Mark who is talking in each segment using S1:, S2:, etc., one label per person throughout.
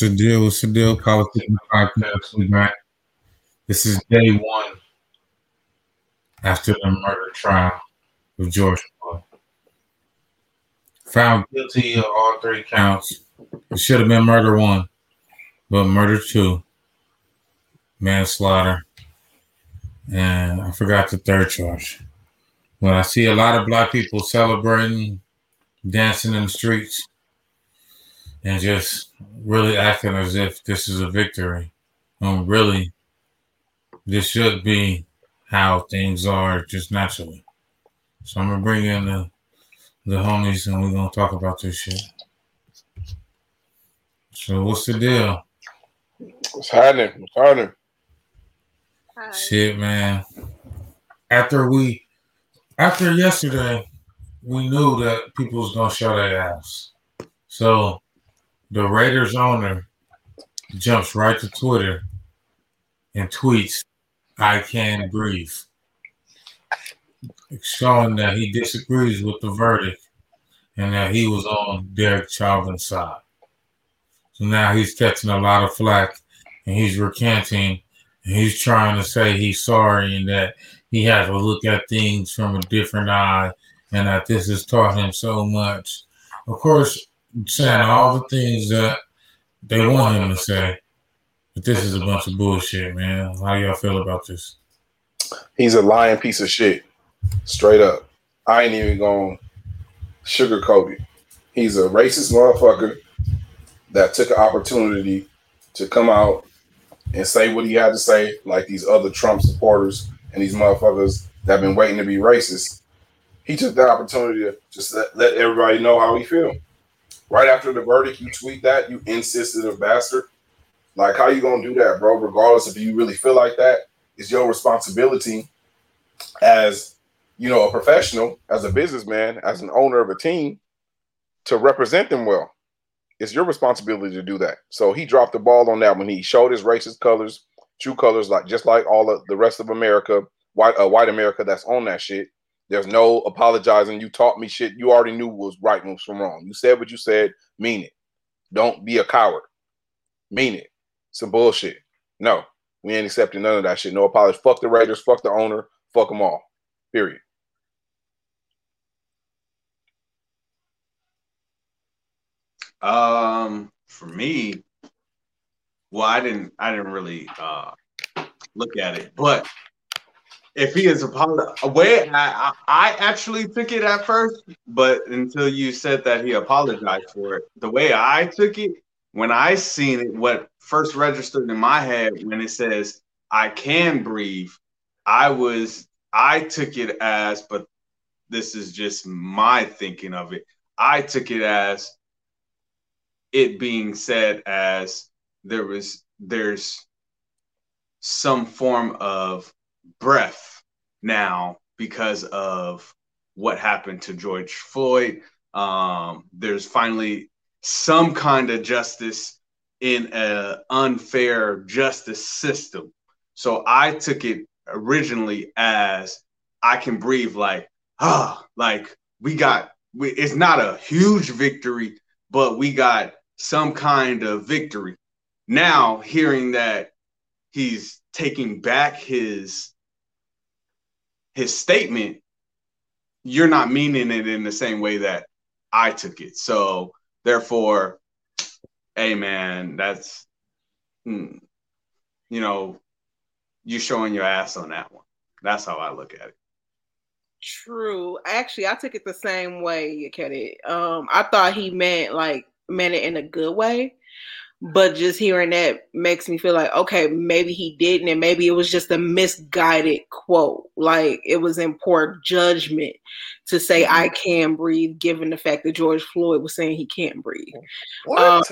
S1: The deal? Politics podcast. Back. This is day one after the murder trial of George Floyd. Found guilty of all three counts. It should have been murder one, but murder two, manslaughter, and I forgot the third charge. When I see a lot of black people celebrating, dancing in the streets, and just really acting as if this is a victory. Um, really, this should be how things are just naturally. So I'm gonna bring in the the homies and we're gonna talk about this shit. So what's the deal?
S2: What's happening? What's happening?
S1: Hi. Shit, man. After we after yesterday, we knew that people was gonna show their ass. So the Raiders owner jumps right to Twitter and tweets, I can't breathe, showing that he disagrees with the verdict and that he was on Derek Chauvin's side. So now he's catching a lot of flack and he's recanting and he's trying to say he's sorry and that he has to look at things from a different eye and that this has taught him so much. Of course, saying all the things that they want him to say. But this is a bunch of bullshit, man. How y'all feel about this?
S2: He's a lying piece of shit. Straight up. I ain't even going to sugarcoat it. He's a racist motherfucker that took an opportunity to come out and say what he had to say, like these other Trump supporters and these motherfuckers that have been waiting to be racist. He took the opportunity to just let, let everybody know how he feel. Right after the verdict, you tweet that, you insisted a bastard. Like, how you gonna do that, bro? Regardless if you really feel like that, it's your responsibility as you know, a professional, as a businessman, as an owner of a team, to represent them well. It's your responsibility to do that. So he dropped the ball on that when he showed his racist colors, true colors, like just like all of the rest of America, white uh, white America that's on that shit. There's no apologizing. You taught me shit you already knew was right and was wrong. You said what you said, mean it. Don't be a coward. Mean it. Some bullshit. No, we ain't accepting none of that shit. No apology. Fuck the Raiders. Fuck the owner. Fuck them all. Period.
S3: Um, for me, well, I didn't, I didn't really uh look at it, but if he is apologized, way I, I actually took it at first, but until you said that he apologized for it, the way I took it when I seen it, what first registered in my head when it says I can breathe, I was I took it as, but this is just my thinking of it. I took it as it being said as there was there's some form of breath now because of what happened to George Floyd. Um, there's finally some kind of justice in an unfair justice system. So I took it originally as I can breathe, like ah, like we got. We, it's not a huge victory, but we got some kind of victory. Now, hearing that he's taking back his his statement, you're not meaning it in the same way that I took it. So therefore, hey man, that's hmm, you know, you showing your ass on that one. That's how I look at it.
S4: True. Actually, I took it the same way, Kenny. Um, I thought he meant like meant it in a good way but just hearing that makes me feel like okay maybe he didn't and maybe it was just a misguided quote. Like it was in poor judgment to say mm-hmm. i can breathe given the fact that george floyd was saying he can't breathe? Um,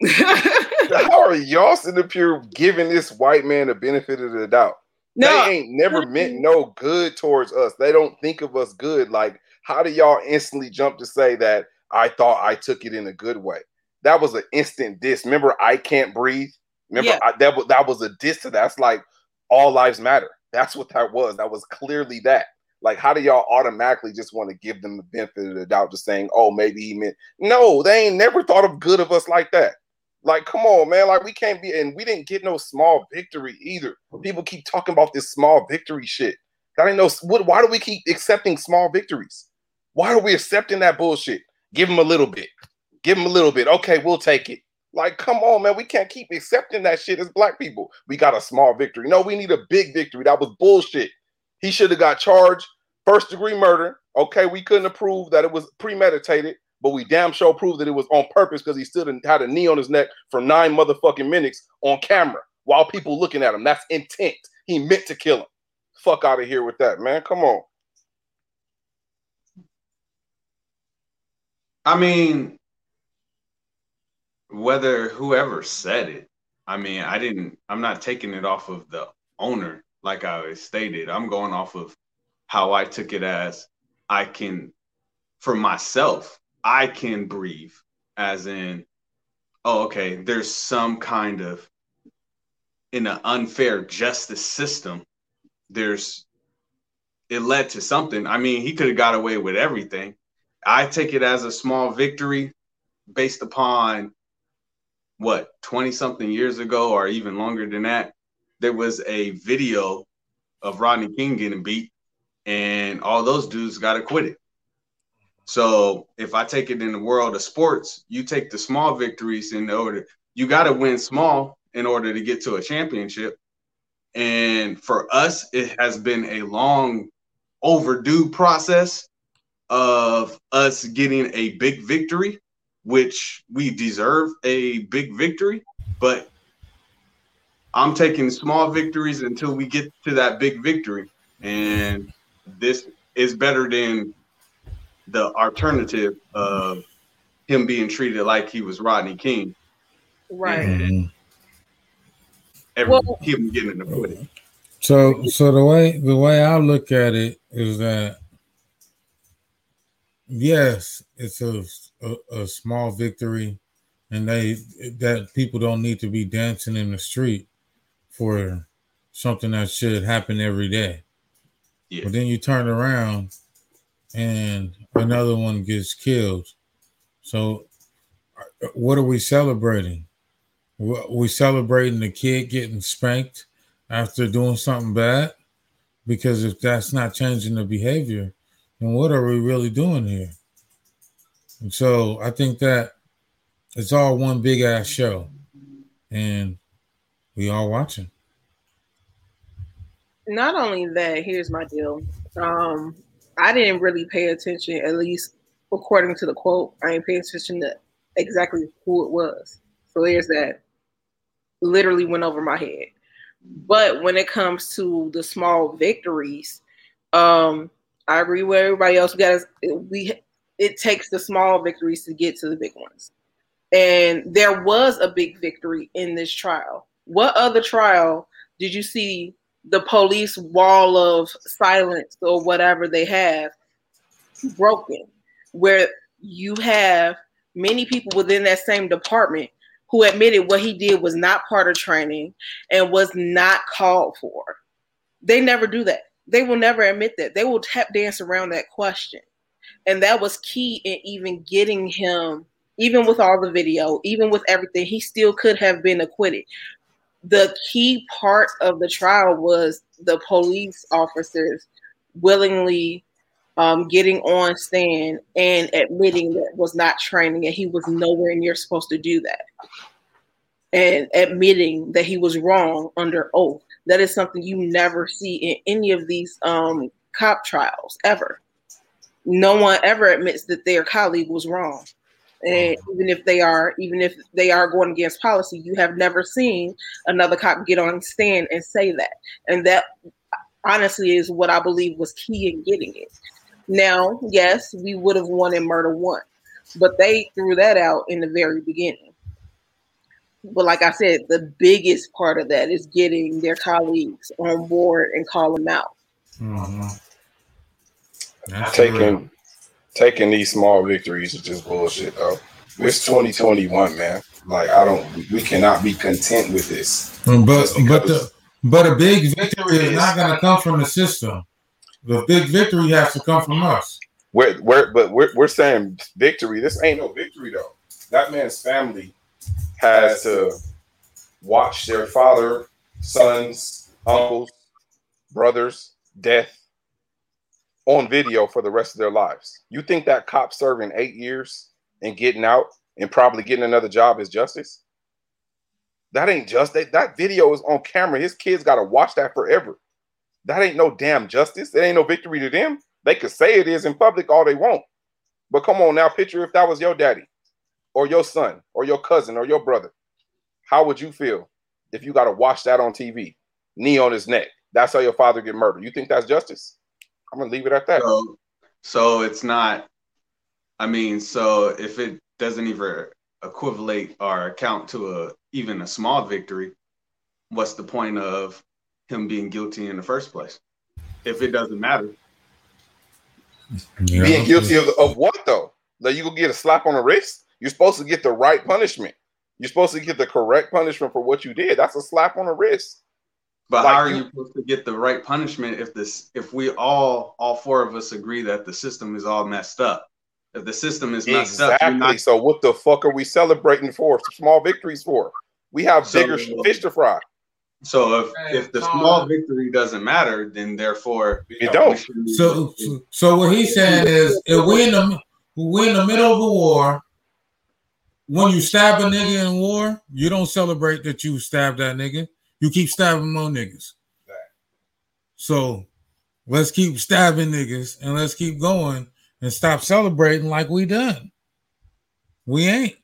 S2: how are y'all sitting up here giving this white man the benefit of the doubt? No, they ain't never meant no good towards us. They don't think of us good. Like how do y'all instantly jump to say that i thought i took it in a good way that was an instant diss. Remember, I can't breathe. Remember, yeah. I, that was that was a diss to that's like all lives matter. That's what that was. That was clearly that. Like, how do y'all automatically just want to give them the benefit of the doubt, just saying, "Oh, maybe he meant"? No, they ain't never thought of good of us like that. Like, come on, man. Like, we can't be, and we didn't get no small victory either. People keep talking about this small victory shit. That ain't no. What? Why do we keep accepting small victories? Why are we accepting that bullshit? Give them a little bit. Give them a little bit. Okay, we'll take it. Like, come on, man. We can't keep accepting that shit as black people. We got a small victory. No, we need a big victory. That was bullshit. He should have got charged first degree murder. Okay, we couldn't have proved that it was premeditated, but we damn sure proved that it was on purpose because he stood and had a knee on his neck for nine motherfucking minutes on camera while people looking at him. That's intent. He meant to kill him. Fuck out of here with that, man. Come on.
S3: I mean, whether whoever said it, I mean, I didn't, I'm not taking it off of the owner, like I stated. I'm going off of how I took it as I can, for myself, I can breathe, as in, oh, okay, there's some kind of, in an unfair justice system, there's, it led to something. I mean, he could have got away with everything. I take it as a small victory based upon what 20 something years ago or even longer than that there was a video of rodney king getting beat and all those dudes got acquitted. So if i take it in the world of sports you take the small victories in order you got to win small in order to get to a championship. And for us it has been a long overdue process of us getting a big victory which we deserve a big victory, but I'm taking small victories until we get to that big victory. And this is better than the alternative of him being treated like he was Rodney King.
S4: Right.
S1: Mhm.
S3: Every,
S4: Well-
S3: him getting acquitted.
S1: So, so the way the way I look at it is that yes, it's a, a a small victory, and they that people don't need to be dancing in the street for something that should happen every day.
S3: Yeah.
S1: But then you turn around and another one gets killed. So, what are we celebrating? We celebrating the kid getting spanked after doing something bad? Because if that's not changing the behavior, then what are we really doing here? And so I think that it's all one big ass show, and we all watching.
S4: Not only that, here's my deal. Um, I didn't really pay attention, at least according to the quote. I didn't pay attention to exactly who it was. So there's that. Literally went over my head. But when it comes to the small victories, um, I agree with everybody else. We got we it takes the small victories to get to the big ones. And there was a big victory in this trial. What other trial did you see the police wall of silence or whatever they have broken? Where you have many people within that same department who admitted what he did was not part of training and was not called for. They never do that. They will never admit that. They will tap dance around that question. And that was key in even getting him, even with all the video, even with everything, he still could have been acquitted. The key part of the trial was the police officers willingly um, getting on stand and admitting that was not training and he was nowhere near supposed to do that. And admitting that he was wrong under oath. That is something you never see in any of these um, cop trials ever no one ever admits that their colleague was wrong. And even if they are, even if they are going against policy, you have never seen another cop get on stand and say that. And that honestly is what I believe was key in getting it. Now, yes, we would have won wanted murder one, but they threw that out in the very beginning. But like I said, the biggest part of that is getting their colleagues on board and call them out.
S1: Mhm. That's
S2: taking
S1: real.
S2: taking these small victories is just bullshit though. It's 2021, man. Like I don't we cannot be content with this.
S1: But but the but a big victory is not going to come from the system. The big victory has to come from us.
S2: We're, we're but we're, we're saying victory. This ain't no victory though. That man's family has to watch their father, sons, uncles, brothers death on video for the rest of their lives. You think that cop serving eight years and getting out and probably getting another job is justice? That ain't just that, that video is on camera. His kids got to watch that forever. That ain't no damn justice. It ain't no victory to them. They could say it is in public all they want. But come on now, picture if that was your daddy or your son or your cousin or your brother. How would you feel if you got to watch that on TV? Knee on his neck. That's how your father get murdered. You think that's justice? I'm gonna leave it at that.
S3: So, so it's not. I mean, so if it doesn't even equivalent or account to a even a small victory, what's the point of him being guilty in the first place? If it doesn't matter.
S2: Yeah. Being guilty of, of what though? That you go get a slap on the wrist? You're supposed to get the right punishment. You're supposed to get the correct punishment for what you did. That's a slap on the wrist.
S3: But like, how are you supposed to get the right punishment if this if we all all four of us agree that the system is all messed up? If the system is messed
S2: exactly.
S3: up, not-
S2: so what the fuck are we celebrating for? Small victories for? We have so, bigger fish to fry.
S3: So if if the small victory doesn't matter, then therefore
S2: it don't.
S1: So so what he's saying is, if we in the we in the middle of a war, when you stab a nigga in war, you don't celebrate that you stabbed that nigga. You keep stabbing more niggas. So let's keep stabbing niggas and let's keep going and stop celebrating like we done. We ain't.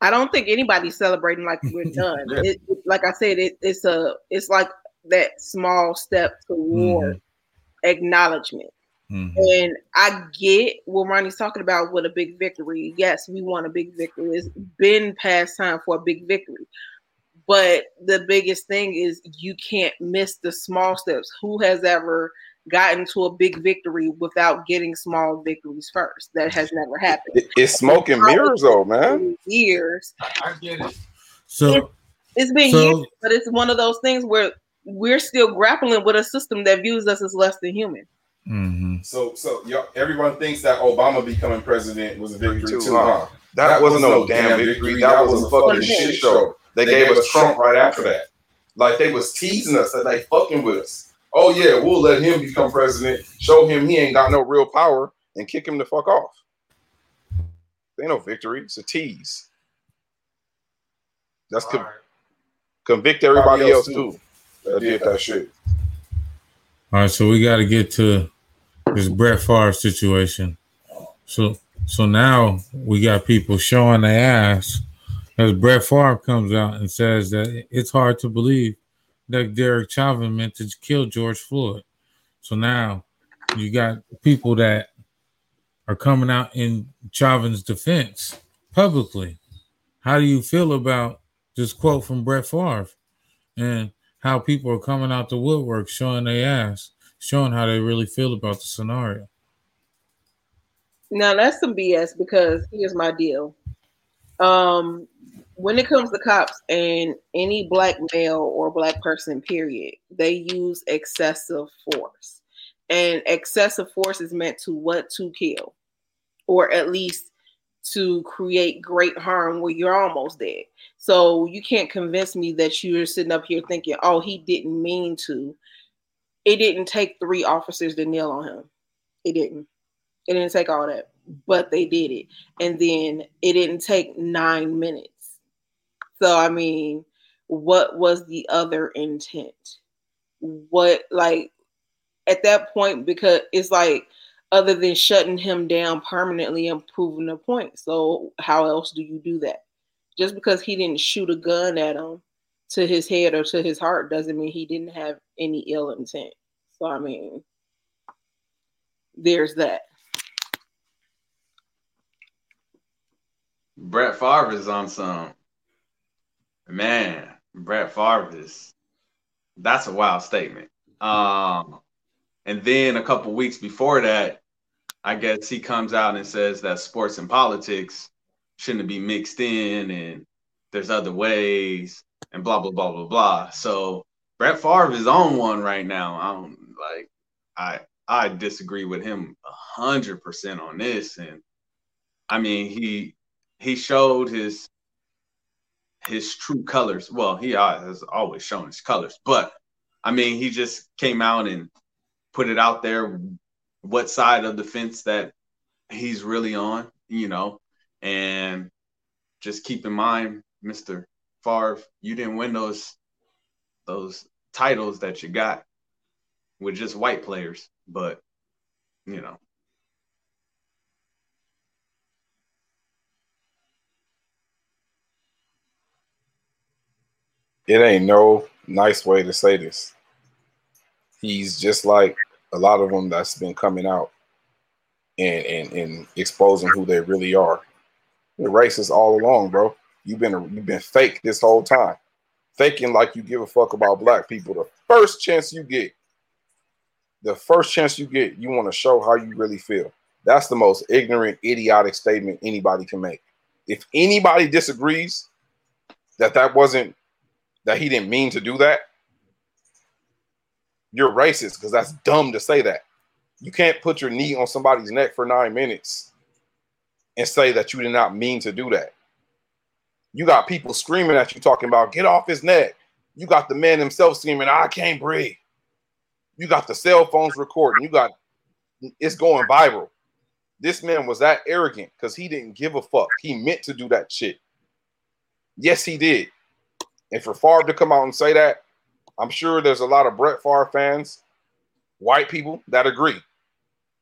S4: I don't think anybody's celebrating like we're done. it, like I said, it, it's a it's like that small step toward mm-hmm. acknowledgment. Mm-hmm. And I get what Ronnie's talking about with a big victory. Yes, we want a big victory. It's been past time for a big victory. But the biggest thing is you can't miss the small steps. Who has ever gotten to a big victory without getting small victories first? That has never happened.
S2: It's smoke and mirrors, though, man.
S4: Years.
S1: I get it. So
S4: it's, it's been so, years, but it's one of those things where we're still grappling with a system that views us as less than human.
S1: Mm-hmm.
S2: So, so y'all, everyone thinks that Obama becoming president was a victory too, huh? That, that wasn't no damn victory. That was a fucking shit show. They, they gave, gave us Trump right after that. Like they was teasing us that they fucking with us. Oh yeah, we'll let him become president. Show him he ain't got no real power and kick him the fuck off. There ain't no victory. It's a tease. That's con- right. convict everybody else too that did that shit.
S1: All right, so we got to get to this Brett Favre situation. So, so now we got people showing their ass as Brett Favre comes out and says that it's hard to believe that Derek Chauvin meant to kill George Floyd. So now you got people that are coming out in Chauvin's defense publicly. How do you feel about this quote from Brett Favre and how people are coming out the woodwork showing their ass, showing how they really feel about the scenario?
S4: Now that's some BS because here's my deal. Um, when it comes to cops and any black male or black person, period, they use excessive force. And excessive force is meant to what? To kill, or at least to create great harm where you're almost dead. So you can't convince me that you're sitting up here thinking, oh, he didn't mean to. It didn't take three officers to kneel on him. It didn't. It didn't take all that, but they did it. And then it didn't take nine minutes so I mean, what was the other intent? What like at that point because it's like other than shutting him down permanently and proving a point. So how else do you do that? Just because he didn't shoot a gun at him to his head or to his heart doesn't mean he didn't have any ill intent. So I mean, there's that.
S3: Brett Favre is on some Man, Brett Favre is that's a wild statement. Um, and then a couple weeks before that, I guess he comes out and says that sports and politics shouldn't be mixed in, and there's other ways, and blah blah blah blah blah. So Brett Favre is on one right now. I don't like I I disagree with him a hundred percent on this, and I mean he he showed his his true colors. Well, he uh, has always shown his colors, but I mean, he just came out and put it out there what side of the fence that he's really on, you know, and just keep in mind, Mr. Favre, you didn't win those those titles that you got with just white players, but you know.
S2: It ain't no nice way to say this. He's just like a lot of them that's been coming out and and, and exposing who they really are. You're racist all along, bro. You've been you've been fake this whole time, faking like you give a fuck about black people. The first chance you get, the first chance you get, you want to show how you really feel. That's the most ignorant, idiotic statement anybody can make. If anybody disagrees that that wasn't that he didn't mean to do that, you're racist because that's dumb to say that. You can't put your knee on somebody's neck for nine minutes and say that you did not mean to do that. You got people screaming at you, talking about get off his neck. You got the man himself screaming, I can't breathe. You got the cell phones recording. You got it's going viral. This man was that arrogant because he didn't give a fuck. He meant to do that shit. Yes, he did. And for Favre to come out and say that, I'm sure there's a lot of Brett Favre fans, white people that agree.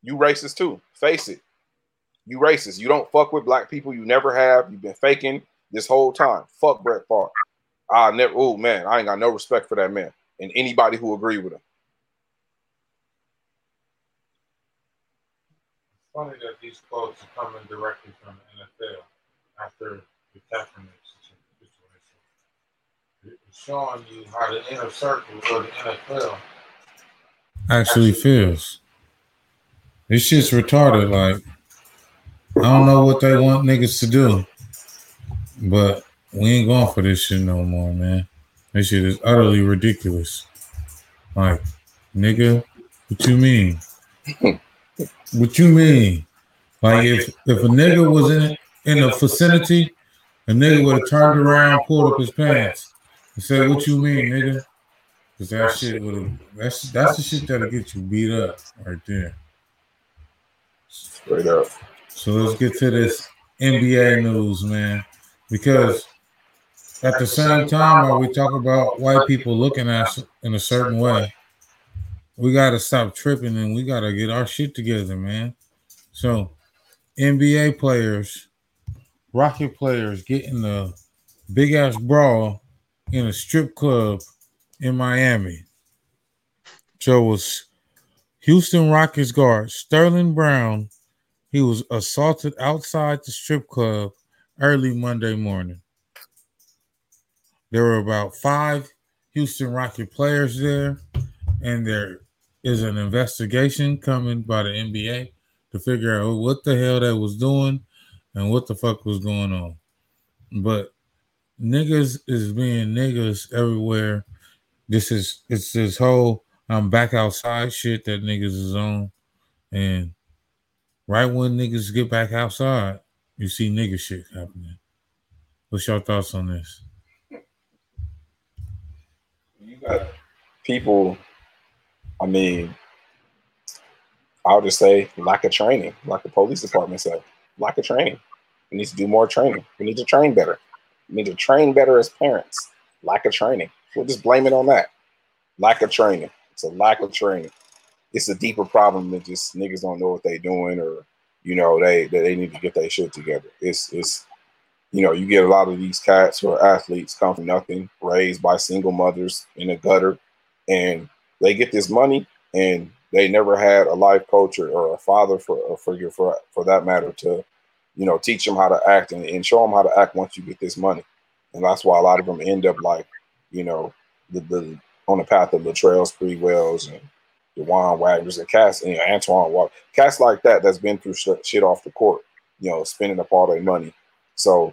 S2: You racist too. Face it. You racist. You don't fuck with black people. You never have. You've been faking this whole time. Fuck Brett Favre. I never. Oh man, I ain't got no respect for that man and anybody who agree with him.
S1: It's funny that these quotes are coming directly from the NFL after the Kaepernick showing you how the inner circle of the NFL actually feels. This shit's retarded. Like, I don't know what they want niggas to do, but we ain't going for this shit no more, man. This shit is utterly ridiculous. Like, nigga, what you mean? what you mean? Like, if if a nigga was in in the vicinity, a nigga would have turned around, pulled up his pants, he said, "What you mean, nigga?" Cause that shit would that's that's the shit that'll get you beat up right there.
S2: Straight up.
S1: So let's get to this NBA news, man. Because at the same time, while we talk about white people looking at us in a certain way, we gotta stop tripping and we gotta get our shit together, man. So NBA players, Rocket players getting the big ass brawl in a strip club in Miami. It was Houston Rockets guard Sterling Brown. He was assaulted outside the strip club early Monday morning. There were about five Houston Rocket players there, and there is an investigation coming by the NBA to figure out what the hell that was doing and what the fuck was going on. But niggas is being niggas everywhere. This is it's this whole I'm back outside shit that niggas is on. And right when niggas get back outside, you see nigga shit happening. What's your thoughts on this?
S2: You got people, I mean, I'll just say lack of training, like the police department said, lack of training. We need to do more training. We need to train better. Need to train better as parents. Lack of training. We'll just blame it on that. Lack of training. It's a lack of training. It's a deeper problem than just niggas don't know what they doing or you know they they, they need to get their shit together. It's it's you know you get a lot of these cats who are athletes come from nothing, raised by single mothers in a gutter, and they get this money and they never had a life coach or, or a father for a figure for for that matter to you know, teach them how to act and, and show them how to act once you get this money. And that's why a lot of them end up like, you know, the, the on the path of Latrell Sprewells and Juwan Wagners and cats and you know, Antoine Walker, cats like that that's been through sh- shit off the court, you know, spending up all their money. So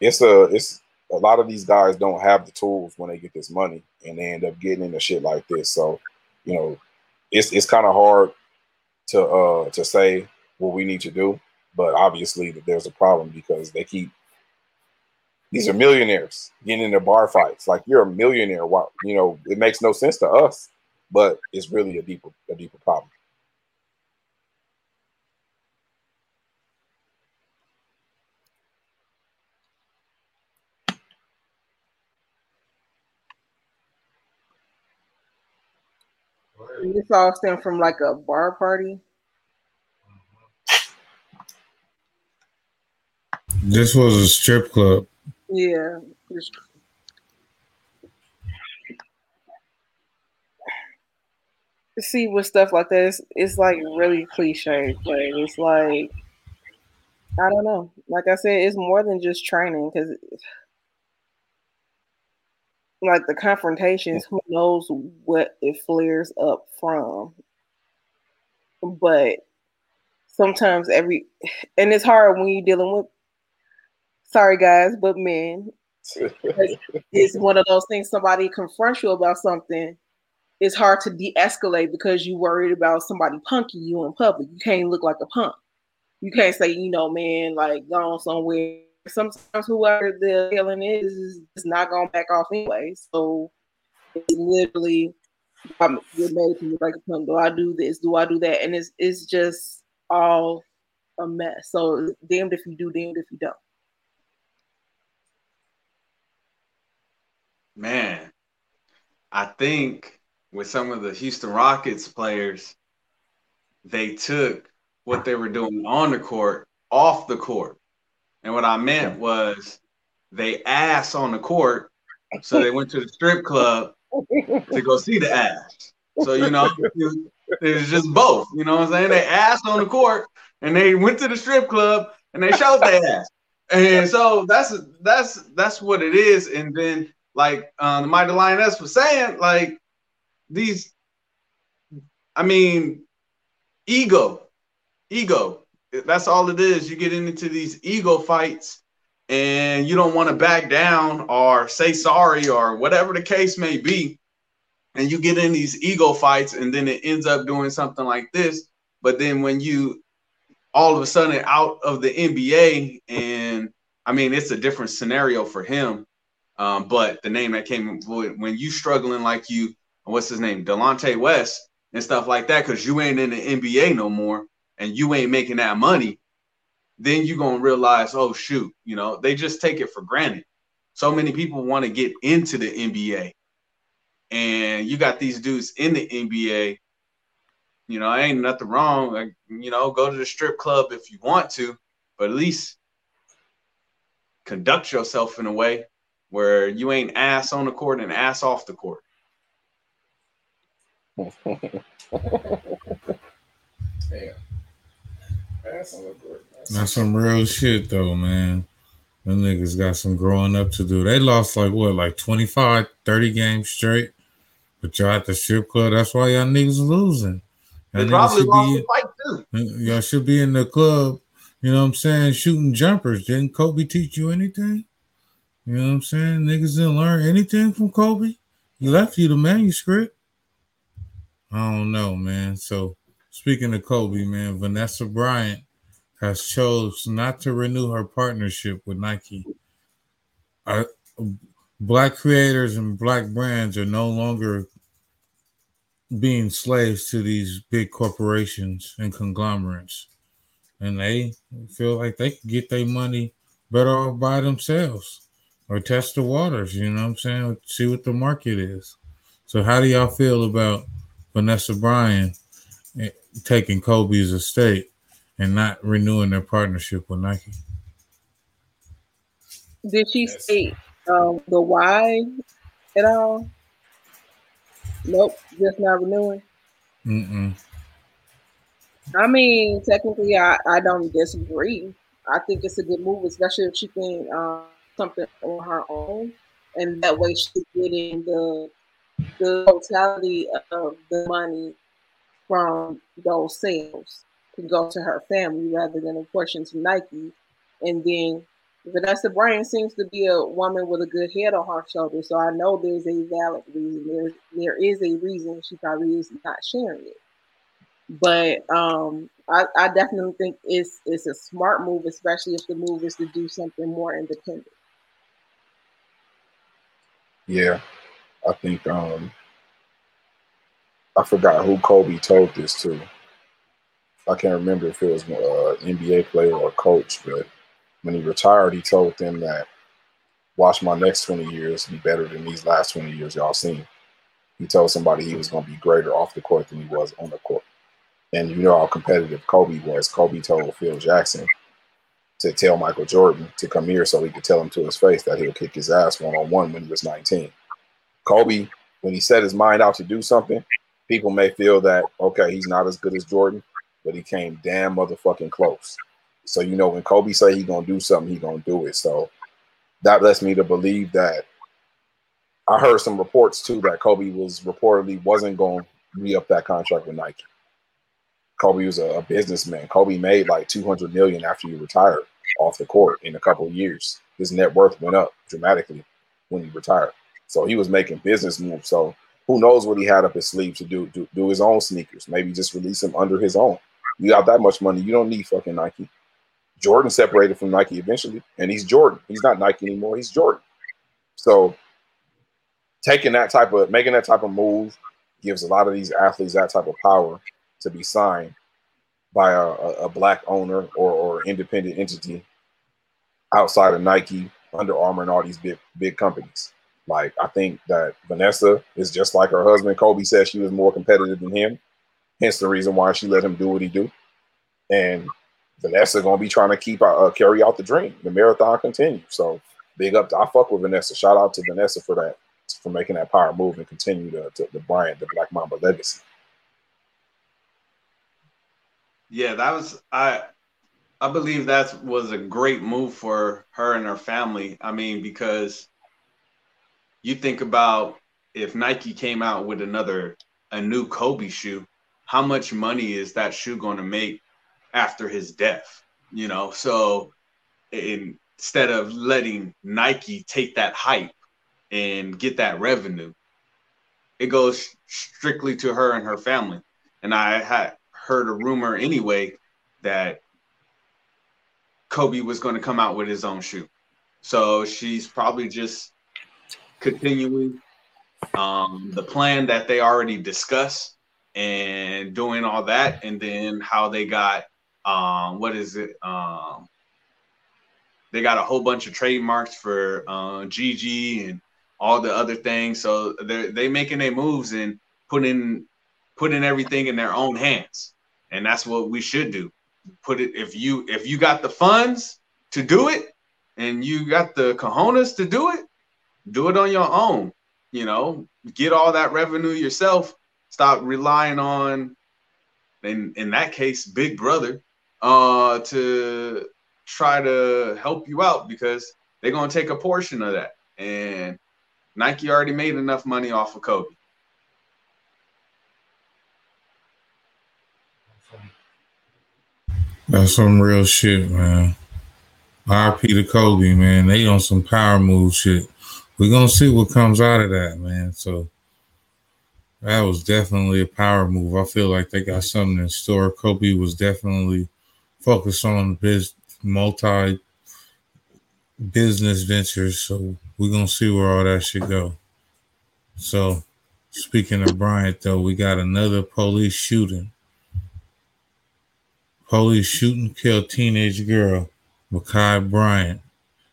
S2: it's a it's a lot of these guys don't have the tools when they get this money and they end up getting into shit like this. So, you know, it's it's kind of hard to uh to say what we need to do but obviously there's a problem because they keep these are millionaires getting into bar fights. Like you're a millionaire. Wow, you know, it makes no sense to us, but it's really a deeper a deeper problem.
S4: This all stem from like a bar party.
S1: This was a strip club.
S4: Yeah. See, with stuff like this, it's like really cliche, but it's like I don't know. Like I said, it's more than just training because, like the confrontations, who knows what it flares up from. But sometimes every, and it's hard when you're dealing with. Sorry, guys, but men, it's one of those things. Somebody confronts you about something. It's hard to de-escalate because you worried about somebody punking you in public. You can't look like a punk. You can't say, you know, man, like gone somewhere. Sometimes whoever the villain is is not gonna back off anyway. So it's literally I'm you're made to look like a punk. Do I do this? Do I do that? And it's it's just all a mess. So damned if you do, damned if you don't.
S3: Man, I think with some of the Houston Rockets players, they took what they were doing on the court off the court. And what I meant was they ass on the court. So they went to the strip club to go see the ass. So, you know, it was just both. You know what I'm saying? They asked on the court and they went to the strip club and they showed their ass. And so that's that's that's what it is. And then like uh, the Mighty Lioness was saying, like these, I mean, ego, ego. That's all it is. You get into these ego fights, and you don't want to back down or say sorry or whatever the case may be. And you get in these ego fights, and then it ends up doing something like this. But then when you all of a sudden out of the NBA, and I mean, it's a different scenario for him um, but the name that came when you struggling like you, what's his name, Delonte West and stuff like that, because you ain't in the NBA no more and you ain't making that money, then you gonna realize, oh shoot, you know, they just take it for granted. So many people want to get into the NBA, and you got these dudes in the NBA. You know, ain't nothing wrong. Like, you know, go to the strip club if you want to, but at least conduct yourself in a way where you ain't ass on the court and ass off the court.
S2: Damn. Ass on the court.
S1: That's some real shit though, man. Them niggas got some growing up to do. They lost like what, like 25, 30 games straight. But y'all at the strip club, that's why y'all niggas losing.
S3: They
S1: Y'all niggas
S3: probably lost the fight too.
S1: y'all should be in the club, you know what I'm saying, shooting jumpers. Didn't Kobe teach you anything? You know what I'm saying? Niggas didn't learn anything from Kobe. He left you the manuscript. I don't know, man. So speaking of Kobe, man, Vanessa Bryant has chose not to renew her partnership with Nike. Uh, black creators and black brands are no longer being slaves to these big corporations and conglomerates. And they feel like they can get their money better off by themselves or test the waters, you know what I'm saying? See what the market is. So how do y'all feel about Vanessa Bryant eh, taking Kobe's estate and not renewing their partnership with Nike?
S4: Did she
S2: Yes.
S4: state um, the why at all? Nope, just not renewing.
S1: Mm-mm.
S4: I mean, technically, I, I don't disagree. I think it's a good move, especially if she can um, something on her own, and that way she's getting the the totality of the money from those sales to go to her family rather than a portion to Nike. And then Vanessa Bryant seems to be a woman with a good head on her shoulders, so I know there's a valid reason. There there is a reason she probably is not sharing it. But um, I, I definitely think it's it's a smart move, especially if the move is to do something more independent.
S2: Yeah, I think um, I forgot who Kobe told this to. I can't remember if it was an uh, NBA player or coach, but when he retired, he told them that watch my next 20 years be better than these last 20 years y'all seen. He told somebody he was going to be greater off the court than he was on the court. And you know how competitive Kobe was. Kobe told Phil Jackson to tell Michael Jordan to come here so he could tell him to his face that he'll kick his ass one on one when he was 19. Kobe, when he set his mind out to do something, people may feel that, okay, he's not as good as Jordan, but he came damn motherfucking close. So, you know, when Kobe say he going to do something, he going to do it. So that lets me to believe that I heard some reports too that Kobe was reportedly wasn't going to re up that contract with Nike. Kobe was a, a, businessman. Kobe made like 200 million after he retired off the court in a couple of years. His net worth went up dramatically when he retired. So he was making business moves. So who knows what he had up his sleeve to do, do, do his own sneakers. Maybe just release them under his own. You got that much money, you don't need fucking Nike. Jordan separated from Nike eventually, and he's Jordan. He's not Nike anymore. He's Jordan. So taking that type of making that type of move gives a lot of these athletes that type of power to be signed by a, a black owner or, or independent entity outside of Nike, Under Armour, and all these big big companies. Like I think that Vanessa is just like her husband. Kobe said she was more competitive than him, hence the reason why she let him do what he do. And Vanessa gonna be trying to keep uh, uh, carry out the dream. The marathon continues. So big up. To, I fuck with Vanessa. Shout out to Vanessa for that, for making that power move and continue to, to the Bryant, the Black Mamba legacy.
S3: Yeah, that was I. I believe that was a great move for her and her family. I mean, because you think about if Nike came out with another a new Kobe shoe, how much money is that shoe going to make after his death? You know, so instead of letting Nike take that hype and get that revenue, it goes strictly to her and her family. And I had heard a rumor anyway that Kobe was going to come out with his own shoe. So she's probably just continuing um, the plan that they already discussed and doing all that, and then how they got um, what is it? Um, they got a whole bunch of trademarks for uh, GG and all the other things. So they're they making their moves and putting putting everything in their own hands, and that's what we should do. Put it if you if you got the funds to do it, and you got the cojones to do it, do it on your own. You know, get all that revenue yourself. Stop relying on, in in that case, Big Brother, uh, to try to help you out because they're gonna take a portion of that. And Nike already made enough money off of Kobe.
S1: That's some real shit, man. RP to Kobe, man. They on some power move shit we're gonna see what comes out of that, man. So that was definitely a power move. I feel like they got something in store. Kobe was definitely focused on biz multi business ventures. So we're gonna see where all that should go. So speaking of Bryant though, we got another police shooting. Police shooting killed teenage girl, Ma'Khia Bryant,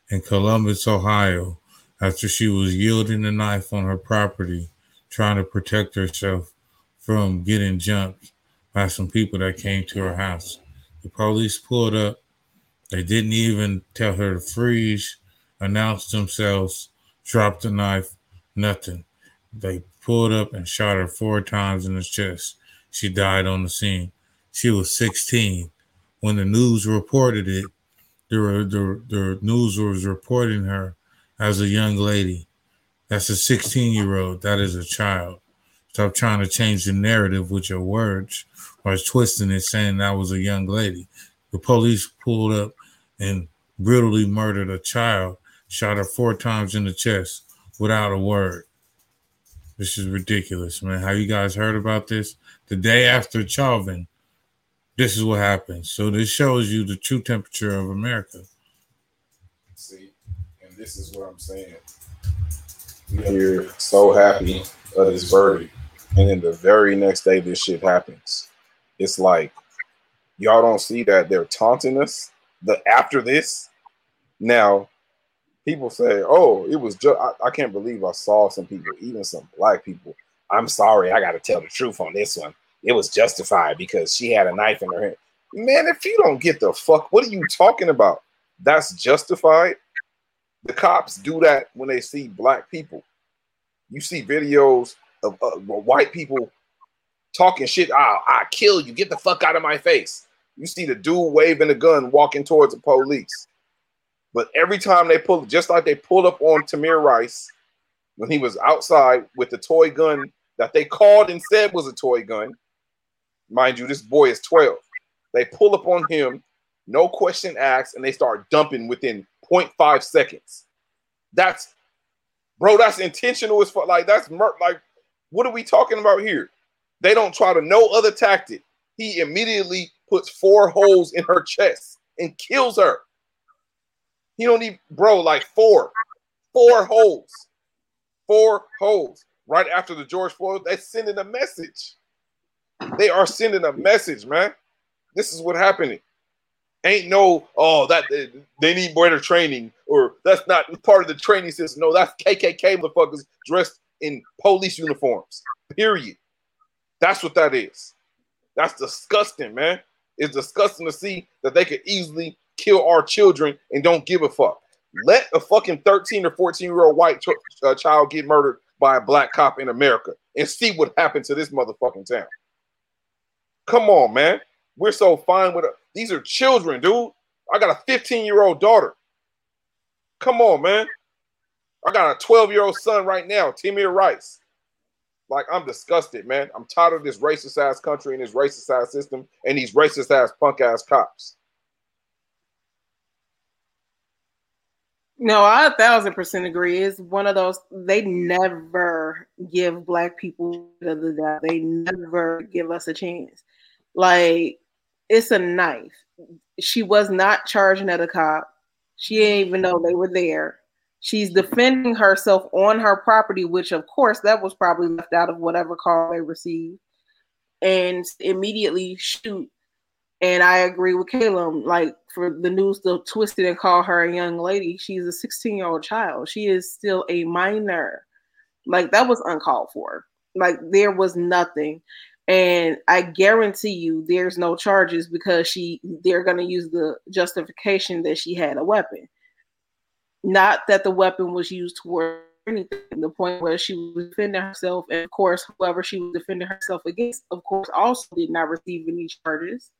S1: in Columbus, Ohio, after she was yielding a knife on her property, trying to protect herself from getting jumped by some people that came to her house. The police pulled up. They didn't even tell her to freeze, announced themselves, dropped the knife, nothing. They pulled up and shot her four times in the chest. She died on the scene. She was 16. When the news reported it, the, the, the news was reporting her as a young lady. That's a 16 year old. That is a child. Stop trying to change the narrative with your words or twisting it, saying that was a young lady. The police pulled up and brutally murdered a child, shot her four times in the chest without a word. This is ridiculous, man. Have you guys heard about this? The day after Chauvin, this is what happens. So this shows you the true temperature of America See, and
S2: this is what I'm saying. You're so happy of this verdict, and then the very next day, this shit happens. It's like y'all don't see that they're taunting us. The after this, now people say, "Oh, it was just." I, I can't believe I saw some people, even some black people. I'm sorry, I got to tell the truth on this one. It was justified because she had a knife in her hand. Man, if you don't get the fuck, what are you talking about? That's justified. The cops do that when they see black people. You see videos of uh, white people talking shit. I'll, I'll kill you. Get the fuck out of my face. You see the dude waving a gun walking towards the police. But every time they pull, just like they pulled up on Tamir Rice when he was outside with the toy gun that they called and said was a toy gun. Mind you, this boy is 12. They pull up on him, no question asked, and they start dumping within 0.5 seconds. That's bro, that's intentional as fuck. Like that's mur- like, what are we talking about here? They don't try to no other tactic. He immediately puts four holes in her chest and kills her. He don't need bro like four, four holes, four holes. Right after the George Floyd, they sending a message. They are sending a message, man. This is what happening. Ain't no, oh, that they need better training, or that's not part of the training system. No, that's KKK motherfuckers dressed in police uniforms. Period. That's what that is. That's disgusting, man. It's disgusting to see that they could easily kill our children and don't give a fuck. Let a fucking 13 or 14 year old white ch- uh, child get murdered by a black cop in America and see what happened to this motherfucking town. Come on, man. We're so fine with it. These are children, dude. I got a 15 year old daughter. Come on, man. I got a 12 year old son right now, Tamir Rice. Like, I'm disgusted, man. I'm tired of this racist ass country and this racist ass system and these racist ass punk ass cops.
S4: No, I a thousand percent agree. It's one of those they never give black people the doubt. They never give us a chance. Like it's a knife. She was not charging at a cop. She didn't even know they were there. She's defending herself on her property, which of course that was probably left out of whatever call they received, and immediately shoot. And I agree with Caleb. Like for the news to twist it and call her a young lady, she's a 16 year old child. She is still a minor. Like that was uncalled for. Like there was nothing and I guarantee you there's no charges because she they're going to use the justification that she had a weapon. Not that the weapon was used toward anything. The point where she was defending herself, and of course, whoever she was defending herself against, of course, also did not receive any charges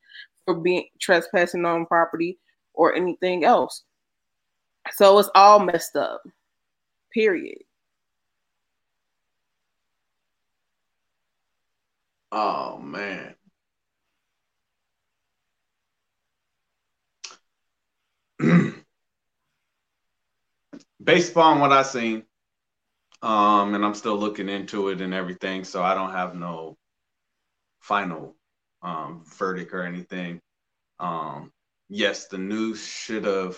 S4: for being trespassing on property or anything else. So it's all messed up. Period.
S3: Oh man. Based upon what I seen, um, and I'm still looking into it and everything, so I don't have no final um, verdict or anything. Um, yes, the news should have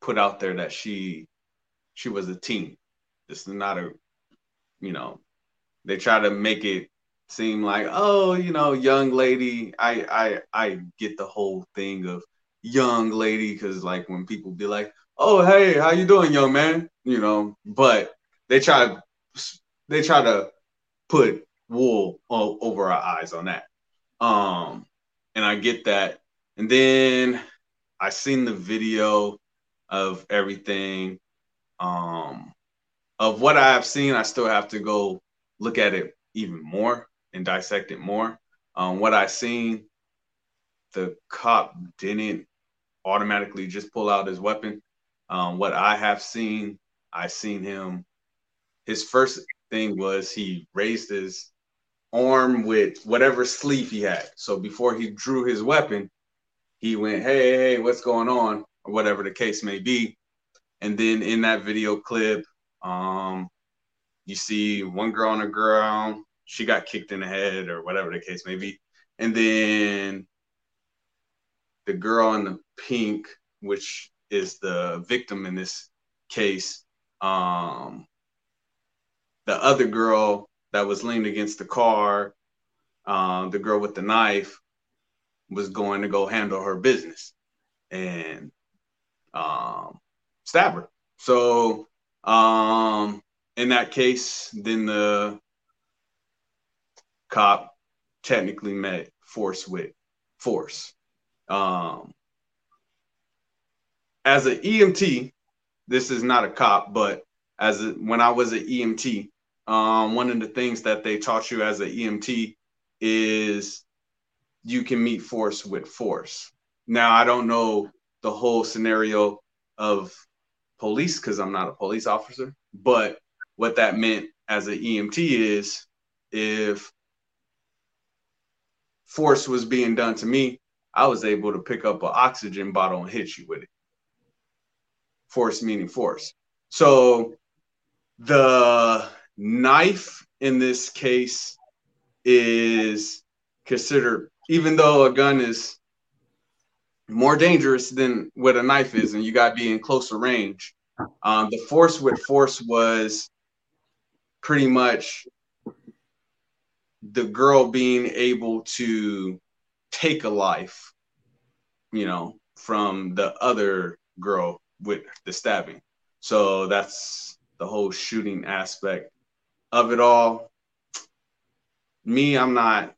S3: put out there that she she was a teen. This is not a, you know, they try to make it seem like, oh, you know, young lady. I I I get the whole thing of young lady because like when people be like, oh, hey, how you doing, young man? You know, but they try they try to put wool over our eyes on that. Um, and I get that. And then I seen the video of everything. Um, of what I've seen, I still have to go look at it even more and dissect it more. Um, what I seen, the cop didn't automatically just pull out his weapon. Um, what I have seen, I seen him. His first thing was he raised his arm with whatever sleeve he had. So before he drew his weapon, he went, "Hey, hey, what's going on?" or whatever the case may be. And then in that video clip, um, you see one girl on the ground, she got kicked in the head or whatever the case may be. And then the girl in the pink, which is the victim in this case, um, the other girl that was leaned against the car, um, the girl with the knife, was going to go handle her business and um, stab her. So um, in that case, then the cop technically met force with force. Um, as an EMT, this is not a cop, but as a, when I was an EMT, um, one of the things that they taught you as an EMT is you can meet force with force. Now, I don't know the whole scenario of police because I'm not a police officer, but what that meant as an EMT is if force was being done to me, I was able to pick up an oxygen bottle and hit you with it. Force meaning force. So the knife in this case is considered, even though a gun is more dangerous than what a knife is, and you got to be in closer range. Um, the force with force was pretty much the girl being able to take a life, you know, from the other girl with the stabbing. So that's the whole shooting aspect of it all. Me, I'm not.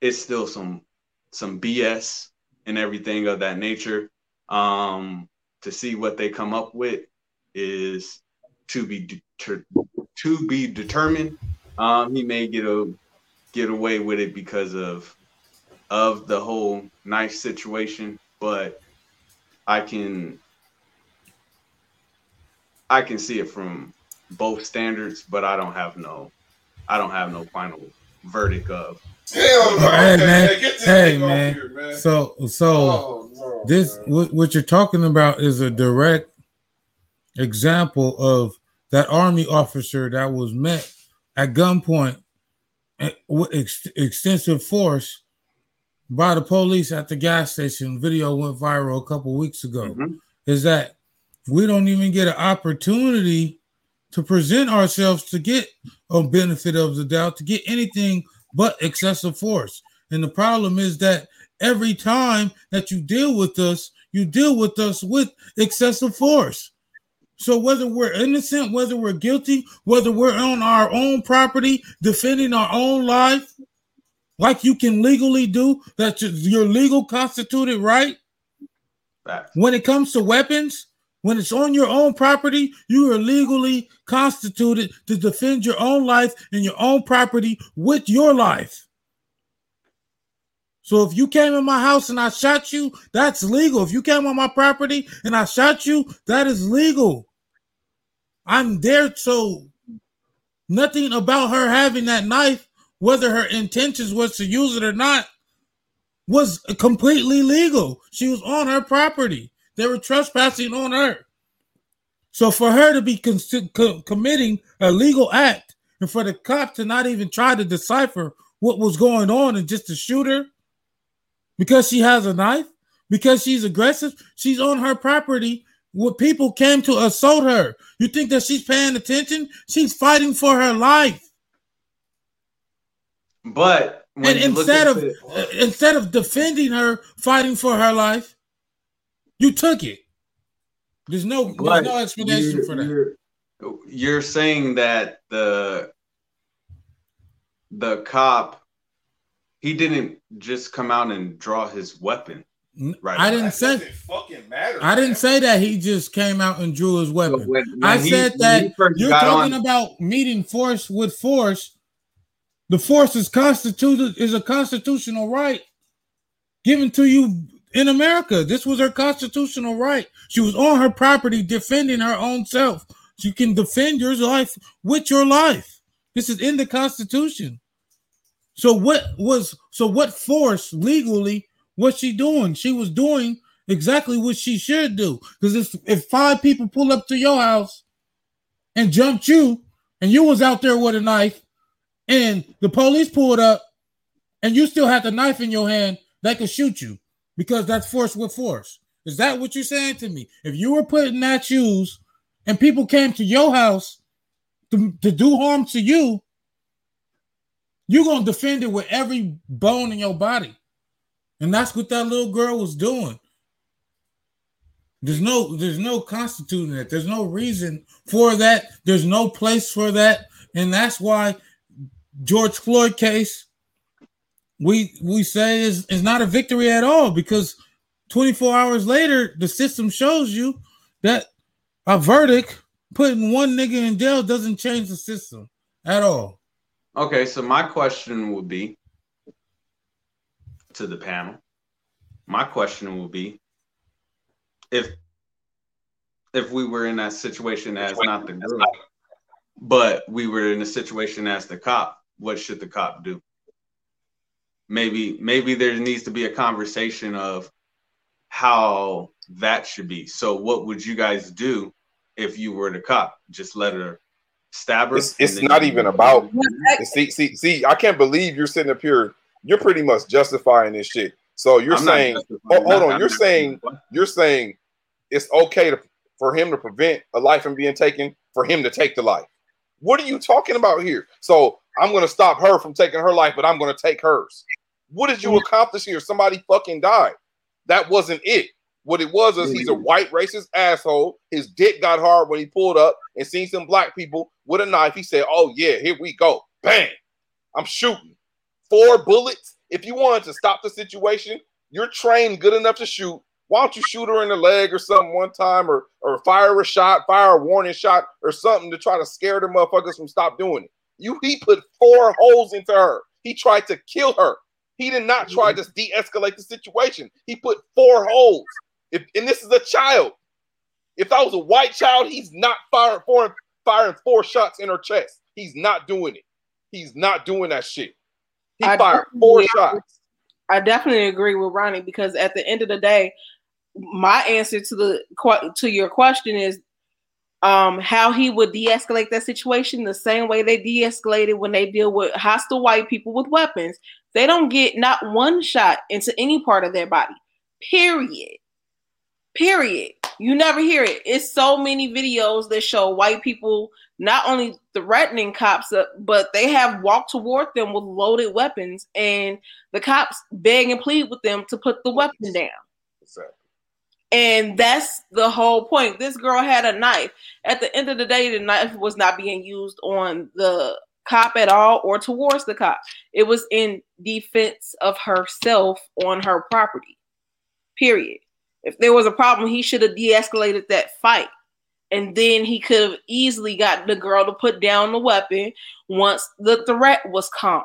S3: It's still some some BS and everything of that nature. Um, to see what they come up with is to be de- to be determined. Um, he may get a get away with it because of of the whole knife situation, but I can I can see it from both standards, but I don't have no I don't have no final verdict of
S2: Hell no.
S1: Hey, man.
S2: hey,
S1: Hey, man.
S2: here, man.
S1: So so
S2: Oh, no,
S1: this what, what you're talking about is a direct example of that army officer that was met at gunpoint eh, with ex- extensive force by the police at the gas station. Video went viral a couple weeks ago.
S3: Mhm.
S1: Is that we don't even get an opportunity to present ourselves to get a benefit of the doubt to get anything but excessive force. And the problem is that every time that you deal with us, you deal with us with excessive force. So whether we're innocent, whether we're guilty, whether we're on our own property defending our own life, like you can legally do, that's your legal constituted right. When it comes to weapons, when it's on your own property, you are legally constituted to defend your own life and your own property with your life. So if you came in my house and I shot you, that's legal. If you came on my property and I shot you, that is legal. I'm there so nothing about her having that knife, whether her intentions was to use it or not, was completely legal. She was on her property. They were trespassing on her. So for her to be con- co- committing a legal act and for the cop to not even try to decipher what was going on and just to shoot her because she has a knife, because she's aggressive, she's on her property. What people came to assault her. You think that she's paying attention? She's fighting for her life.
S3: But
S1: instead of
S3: the-
S1: uh, instead of defending her, fighting for her life, you took it. There's no there's no explanation for that.
S3: You're, you're saying that the the cop he didn't just come out and draw his weapon.
S1: N-
S3: Right.
S1: I didn't
S2: That
S1: say
S2: fucking matter.
S1: I didn't say that he just came out and drew his weapon.
S3: when-
S1: I
S3: he-
S1: said that you're talking
S3: on-
S1: about meeting force with force. The force is constituted is a constitutional right given to you in America. This was her constitutional right. She was on her property defending her own self. She can defend your life with your life. This is in the Constitution. So what was so what force legally was she doing? She was doing exactly what she should do. Because if if five people pull up to your house and jumped you, and you was out there with a knife, and the police pulled up, and you still had the knife in your hand, they could shoot you because that's force with force. Is that what you're saying to me? If you were putting that shoes and people came to your house to, to do harm to you, you're gonna defend it with every bone in your body. And that's what that little girl was doing. There's no there's no constituting it. There's no reason for that. There's no place for that. And that's why George Floyd case we we say is, is not a victory at all because 24 hours later the system shows you that a verdict putting one nigga in jail doesn't change the system at all.
S3: Okay, so my question would be to the panel. My question will be if if we were in that situation as not the girl, but we were in a situation as the cop, what should the cop do? Maybe maybe there needs to be a conversation of how that should be. So what would you guys do if you were the cop? Just let her stab her?
S2: It's, it's not even about see, see, see, I can't believe you're sitting up here. You're pretty much justifying this shit. So you're I'm saying, oh, hold on, you're saying, you're saying it's okay to, for him to prevent a life from being taken, for him to take the life. What are you talking about here? So I'm going to stop her from taking her life, but I'm going to take hers. What did you mm-hmm. accomplish here? Somebody fucking died. That wasn't it. What it was is he's a mm-hmm. white racist asshole. His dick got hard when he pulled up and seen some black people with a knife. He said, "Oh yeah, here we go, bang! I'm shooting four bullets if you wanted to stop the situation, you're trained good enough to shoot. Why don't you shoot her in the leg or something one time, or or fire a shot, fire a warning shot, or something to try to scare the motherfuckers from stop doing it? You he put four holes into her. He tried to kill her. He did not try to de-escalate the situation. He put four holes. If, and this is a child. If that was a white child, he's not firing four, firing four shots in her chest. He's not doing it. He's not doing that shit. He I fired four shots.
S4: I definitely agree with Ronnie because at the end of the day, my answer to the to your question is um, how he would de-escalate that situation the same way they de-escalated when they deal with hostile white people with weapons. They don't get not one shot into any part of their body. Period. Period. You never hear it. It's so many videos that show white people not only threatening cops, uh, but they have walked toward them with loaded weapons, and the cops beg and plead with them to put the weapon down. Exactly. And that's the whole point. This girl had a knife. At the end of the day, the knife was not being used on the cop at all or towards the cop. It was in defense of herself on her property. Period. If there was a problem, he should have de escalated that fight and then he could have easily got the girl to put down the weapon once the threat was calm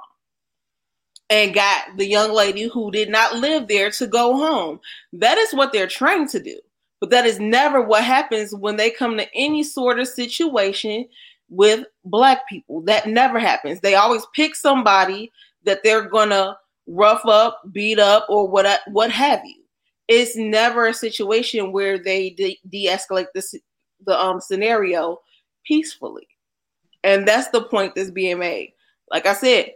S4: and got the young lady who did not live there to go home. That is what they're trying to do. But that is never what happens when they come to any sort of situation with black people. That never happens. They always pick somebody that they're going to rough up, beat up, or what what have you. It's never a situation where they de- de-escalate the the um scenario peacefully. And that's the point that's being made. Like I said,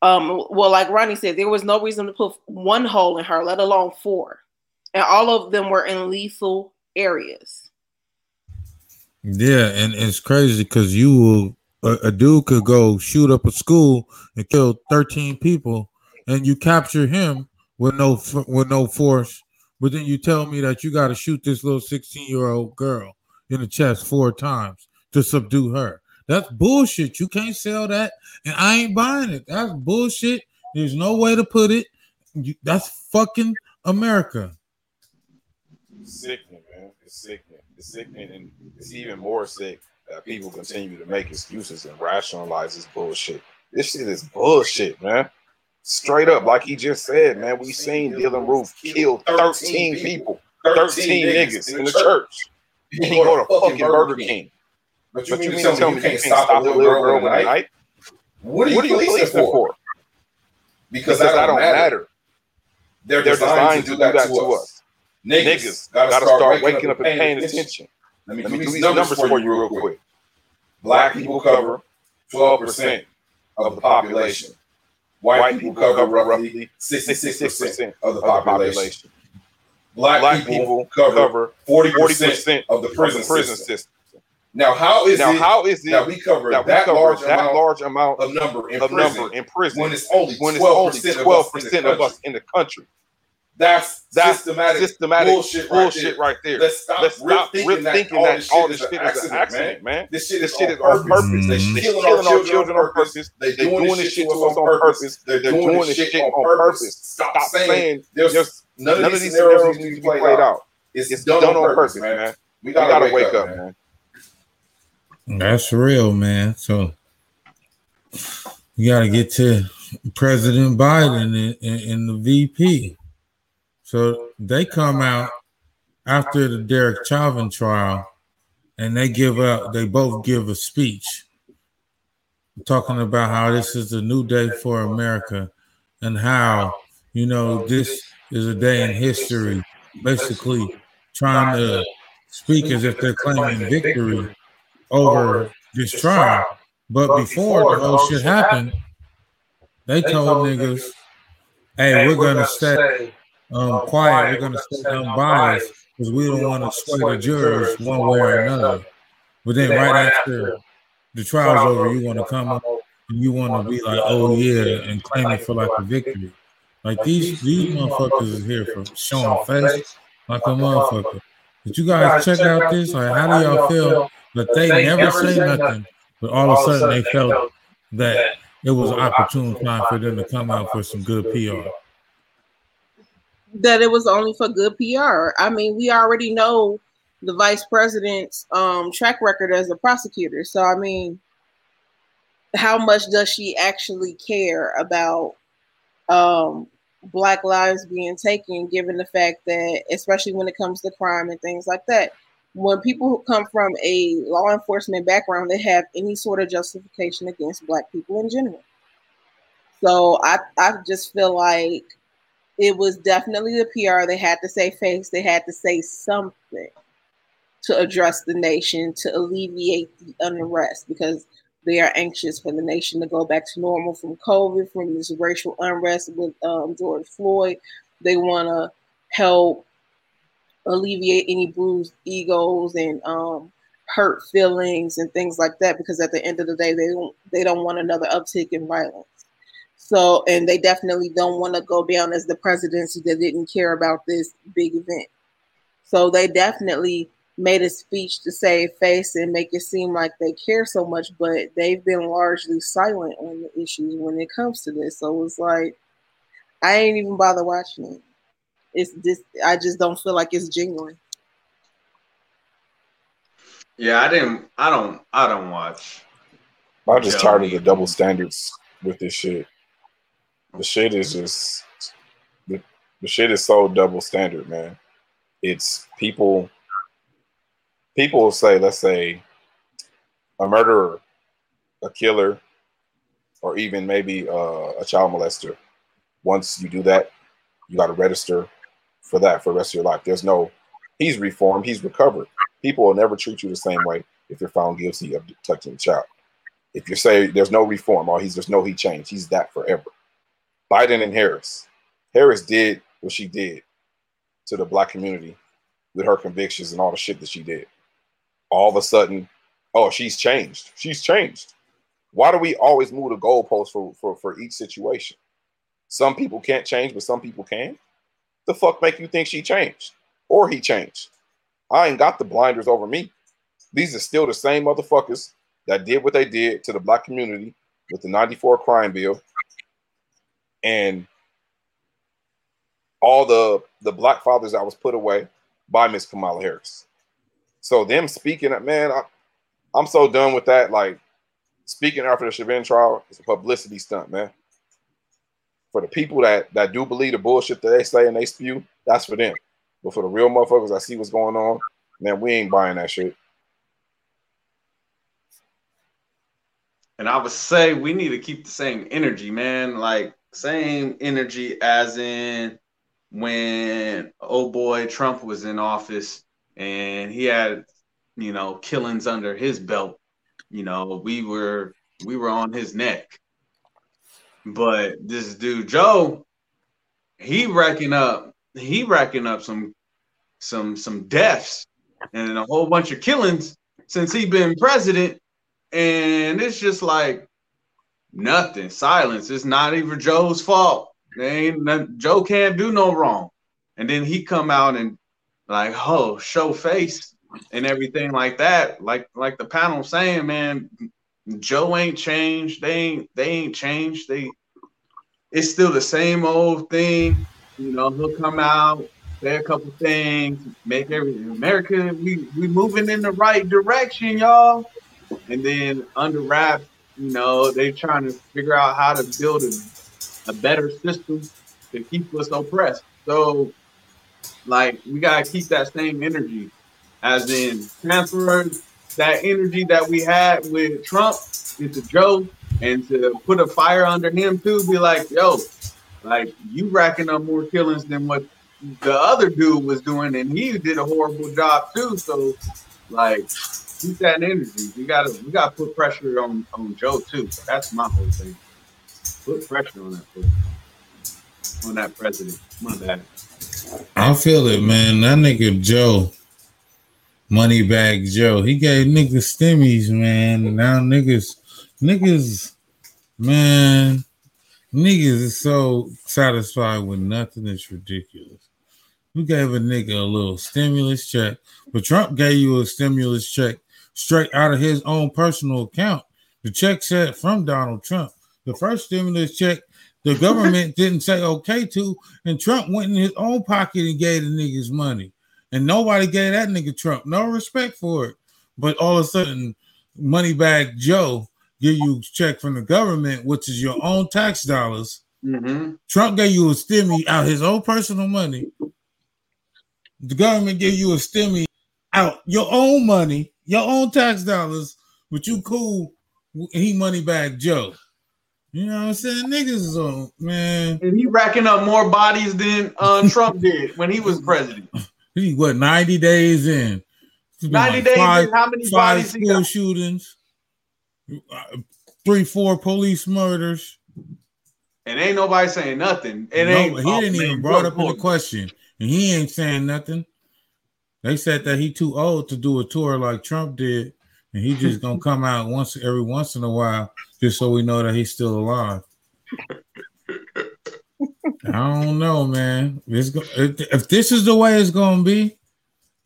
S4: um, well, like Ronnie said, there was no reason to put one hole in her, let alone four. And all of them were in lethal areas.
S1: Yeah, and it's crazy because you will a, a, dude could go shoot up a school and kill 13 people, and you capture him with no with no force. But then you tell me that you got to shoot this little 16 year old girl in the chest four times to subdue her. That's bullshit. You can't sell that, and I ain't buying it. That's bullshit. There's no way to put it. That's fucking America.
S2: Sickening, man. It's sickening. It's sickening, and it's even more sick that people continue to make excuses and rationalize this bullshit. This shit is bullshit, man. Straight up, like he just said, man. We seen Dylann Roof kill 13 people, 13 niggas in the church. You can go to fucking Burger King. But you, but you mean to tell me you can't stop a little girl with a knife? What are you, what are you policing for? for? Because, because that don't matter. matter. They're, They're designed, designed to do that, to us. Niggas, Niggas gotta, start waking up and paying attention. Let me, Let me do these numbers for you real quick. Black people cover 12% of the population. White people cover roughly 66% of the population. Black, Black people, people cover 40%, of the prison, prison system. system.
S5: Now, how is
S2: Now,
S5: it
S2: how is it
S5: that we cover
S2: that
S5: that,
S2: we cover
S5: large
S2: that
S5: amount
S2: large amount
S5: of number in
S2: of
S5: prison
S2: number in prison
S5: when it's only
S2: when it's
S5: twelve percent of us in the
S2: of us
S5: country?
S2: in the country?
S5: That's
S2: That's
S5: systematic,
S2: systematic
S5: bullshit,
S2: bullshit,
S5: right
S2: right there.
S5: there. Let's stop,
S2: Let's stop
S5: thinking, that, all this
S2: all
S5: shit
S2: this
S5: is
S2: shit
S5: an
S2: is an
S5: accident, man.
S2: man.
S5: This shit
S2: This
S5: is
S2: shit
S5: on
S2: is on
S5: purpose.
S2: purpose.
S5: They
S1: Mhm.
S2: They
S5: killing
S2: killing
S5: our
S2: children on purpose.
S5: They
S2: They're
S5: doing this shit
S2: to us on purpose.
S5: They're
S2: They're
S5: doing this
S2: this
S5: shit
S2: on purpose.
S5: Stop saying there's none
S2: none
S5: of these scenarios need to be played out.
S2: It's,
S5: It's
S2: done,
S5: done
S2: on purpose, man.
S5: We
S2: We
S5: gotta,
S2: gotta, wake, up, man.
S1: That's real, man. So you got to get to President Biden and, and, and the VP. So they come out after the Derek Chauvin trial, and they give up. They both give a speech talking about how this is a new day for America, and how you know this is a day in history. Basically, trying to speak as if they're claiming victory over this trial. But before the whole shit happened, they told niggas, "Hey, we're gonna stay um, quiet. We're gonna stay unbiased because we don't want to sway the jurors one way or another." But then, right after the trial's over, you want to come up and you want to be like, "Oh yeah," and claim it for like a victory. Like these these motherfuckers is here for showing face like a motherfucker. Did you guys check out this? Like, how do y'all feel that they never say nothing, but all of a sudden they felt that it was an opportune time for them to come out for some good PR.
S4: that it was only for good PR. I mean, we already know the vice president's um, track record as a prosecutor. So, I mean, how much does she actually care about um, Black lives being taken, given the fact that, especially when it comes to crime and things like that, when people who come from a law enforcement background, they have any sort of justification against Black people in general. So, I, I just feel like it was definitely the PR. They had to say face. They had to say something to address the nation to alleviate the unrest because they are anxious for the nation to go back to normal from COVID, from this racial unrest with um, George Floyd. They want to help alleviate any bruised egos and um, hurt feelings and things like that because at the end of the day, they don't they don't want another uptick in violence. So, and they definitely don't want to go down as the presidency that didn't care about this big event. So they definitely made a speech to save face and make it seem like they care so much, but they've been largely silent on the issues when it comes to this. So it's like I ain't even bother watching it. It's just I just don't feel like it's genuine.
S3: Yeah, I didn't. I don't. I don't watch.
S2: I'm just
S3: Yeah.
S2: tired of the double standards with this shit. The shit is just the, the shit is so double standard, man. It's people people will say, let's say, a murderer, a killer, or even maybe uh, a child molester. Once you do that, you got to register for that for the rest of your life. There's no, he's reformed, he's recovered. People will never treat you the same way if you're found guilty of touching a child. If you say there's no reform or he's there's no he changed, he's that forever. Biden and Harris. Harris did what she did to the black community with her convictions and all the shit that she did. All of a sudden, oh, she's changed. She's changed. Why do we always move the goalposts for, for, for each situation? Some people can't change, but some people can. The fuck make you think she changed or he changed? I ain't got the blinders over me. These are still the same motherfuckers that did what they did to the black community with the 94 crime bill and all the the black fathers that was put away by Miss Kamala Harris. So them speaking, up, man, I, I'm so done with that. Like speaking after the Chauvin trial is a publicity stunt, man. For the people that that do believe the bullshit that they say and they spew, that's for them. But for the real motherfuckers, I see what's going on. Man, we ain't buying that shit.
S3: And I would say we need to keep the same energy, man. Like same energy as in when oh boy Trump was in office and he had, you know, killings under his belt. You know, we were we were on his neck. But this dude Joe, he racking up, he racking up some some some deaths and a whole bunch of killings. since he been president, and it's just like nothing. Silence. It's not even Joe's fault. Ain't Joe can't do no wrong. And then he come out and like, oh, show face and everything like that. Like like the panel saying, man, Joe ain't changed. They ain't they ain't changed. They it's still the same old thing. You know, he'll come out, say a couple things, make everything America. We we moving in the right direction, y'all. And then under wraps, you know, they trying to figure out how to build a, a better system to keep us oppressed. So, like, we gotta keep that same energy, as in transfer that energy that we had with Trump into Joe, and to put a fire under him too. Be like, yo, like you racking up more killings than what the other dude was doing, and he did a horrible job too. So, like, keep that energy. We gotta we gotta put pressure on on Joe too. That's my whole thing. Put pressure on that on that president. My bad.
S1: I feel it, man. That nigga Joe, Moneybag Joe, he gave niggas stimmies, man. Now niggas, niggas, man, niggas is so satisfied with nothing. It's ridiculous. We gave a nigga a little stimulus check, but Trump gave you a stimulus check straight out of his own personal account. The check said from Donald Trump. The first stimulus check, the government didn't say okay to, and Trump went in his own pocket and gave the niggas money. And nobody gave that nigga Trump no respect for it. But all of a sudden, money Moneybag Joe give you a check from the government, which is your own tax dollars.
S3: Mm-hmm.
S1: Trump gave you a stimmy out his own personal money. The government gave you a stimmy out your own money your own tax dollars, but you cool. He money back Joe. You know what I'm saying? Niggas is on man.
S3: And he racking up more bodies than uh, Trump did when he was president.
S1: He what 90 days in.
S3: 90 like days five, in, how many
S1: five
S3: bodies
S1: school shootings, uh, three, four police murders.
S3: And ain't nobody saying nothing. It
S1: no,
S3: ain't
S1: he didn't even brought up in the question. And he ain't saying nothing. They said that he too old to do a tour like Trump did, and he just gonna come out once every once in a while just so we know that he's still alive. I don't know, man. It's if, if this is the way it's gonna be,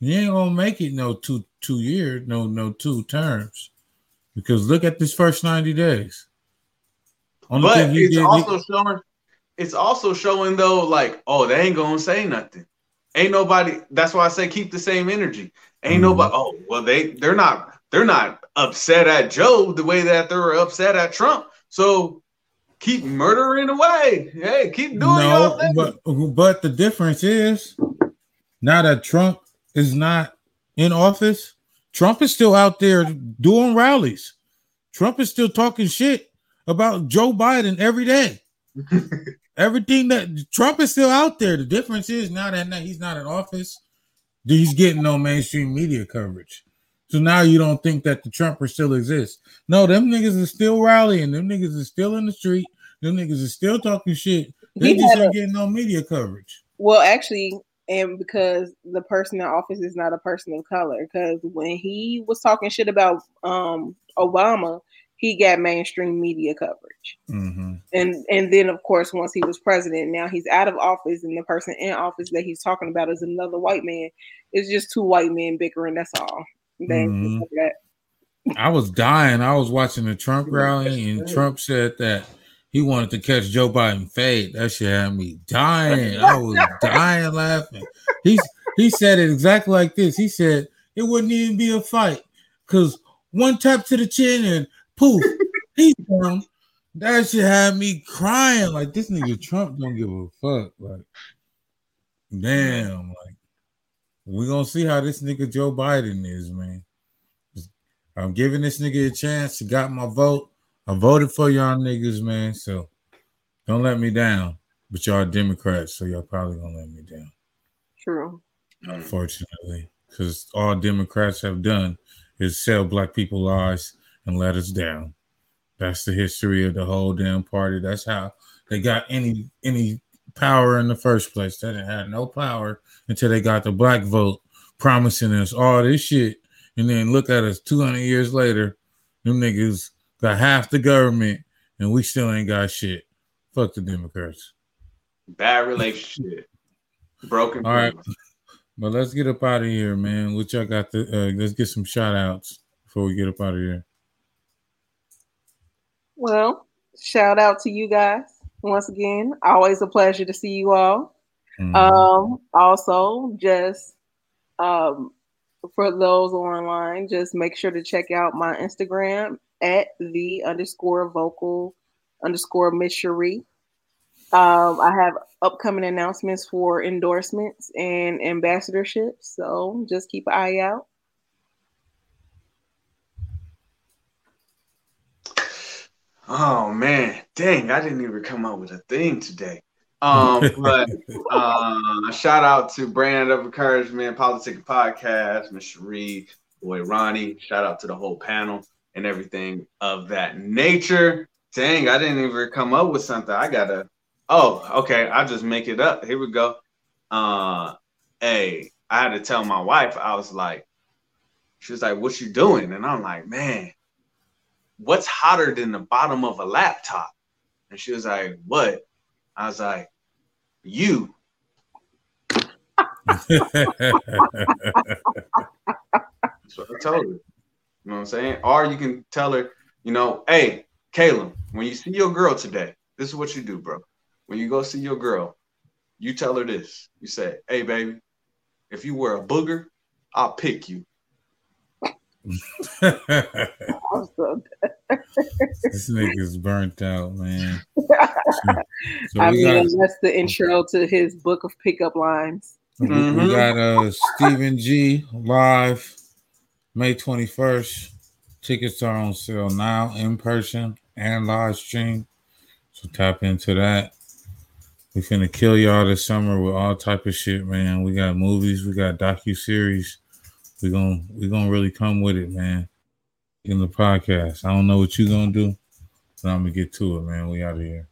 S1: you ain't gonna make it no two two years, no no two terms. Because look at this first ninety days.
S3: Only but it's did, also he, showing. It's also showing though, like, oh, they ain't gonna say nothing. Ain't nobody. That's why I say keep the same energy. Ain't mm-hmm. nobody. Oh well, they they're not they're not upset at Joe the way that they were upset at Trump. So keep murdering away. Hey, keep doing no,
S1: but but the difference is now that Trump is not in office, Trump is still out there doing rallies. Trump is still talking shit about Joe Biden every day. Everything that Trump is still out there. The difference is now that he's not in office, he's getting no mainstream media coverage. So now you don't think that the Trumper still exists. No, them niggas are still rallying. Them niggas are still in the street. Them niggas are still talking shit. They he just ain't getting no media coverage.
S4: Well, actually, and because the person in office is not a person of color, because when he was talking shit about um Obama, he got mainstream media coverage.
S1: Mm-hmm.
S4: And and then of course once he was president, now he's out of office, and the person in office that he's talking about is another white man. It's just two white men bickering. That's all. Mm-hmm.
S1: I was dying. I was watching the Trump rally, and Trump said that he wanted to catch Joe Biden fade. That shit had me dying. I was dying laughing. He's he said it exactly like this. He said it wouldn't even be a fight because one tap to the chin and poof, he's down. That shit had me crying. Like this nigga Trump don't give a fuck. Like, damn, like we gonna see how this nigga Joe Biden is, man. I'm giving this nigga a chance. He got my vote. I voted for y'all niggas, man. So don't let me down. But y'all Democrats, so y'all probably gonna let me down.
S4: True.
S1: Unfortunately, because all Democrats have done is sell black people lies and let us down. That's the history of the whole damn party. That's how they got any any power in the first place. They didn't have no power until they got the black vote, promising us all this shit, And then look at us 200 years later, them niggas got half the government and we still ain't got shit. Fuck the Democrats.
S3: Bad relationship. Broken.
S1: All right. But let's get up out of here, man. What y'all got the uh, let's get some shout outs before we get up out of here.
S4: Well, shout out to you guys once again. Always a pleasure to see you all.
S1: Mhm.
S4: Um, also, just um, for those online, just make sure to check out my Instagram at the underscore vocal underscore Miss Cherie. Um, I have upcoming announcements for endorsements and ambassadorships, so just keep an eye out.
S3: Oh man, dang! I didn't even come up with a thing today. Um, but uh, shout out to Brand of Encouragement, Politics Podcast, Miss Cherie, boy Ronnie. Shout out to the whole panel and everything of that nature. Dang, I didn't even come up with something. I gotta. Oh, okay. I'll just make it up. Here we go. Uh, hey, I had to tell my wife. I was like, she was like, "What you doing?" And I'm like, "Man, what's hotter than the bottom of a laptop?" And she was like, "What?" I was like, "You." That's what I told her. You know what I'm saying? Or you can tell her, you know, hey, Caleb, when you see your girl today, this is what you do, bro. When you go see your girl, you tell her this. You say, hey, baby, if you were a booger, I'll pick you.
S4: I'm so-
S1: this nigga's burnt out, man. So, so
S4: I
S1: we
S4: mean,
S1: got
S4: that's the intro to his book of pickup lines.
S1: we- we
S3: Mhm.
S1: got uh Stephen G live May 21st. Tickets are on sale now in person and live stream. So tap into that. We're gonna kill y'all this summer with all type of shit, man. We got movies, we got docu series. We gonna we gonna really come with it, man. In the podcast, I don't know what you're gonna do, but I'm gonna get to it, man. We out of here.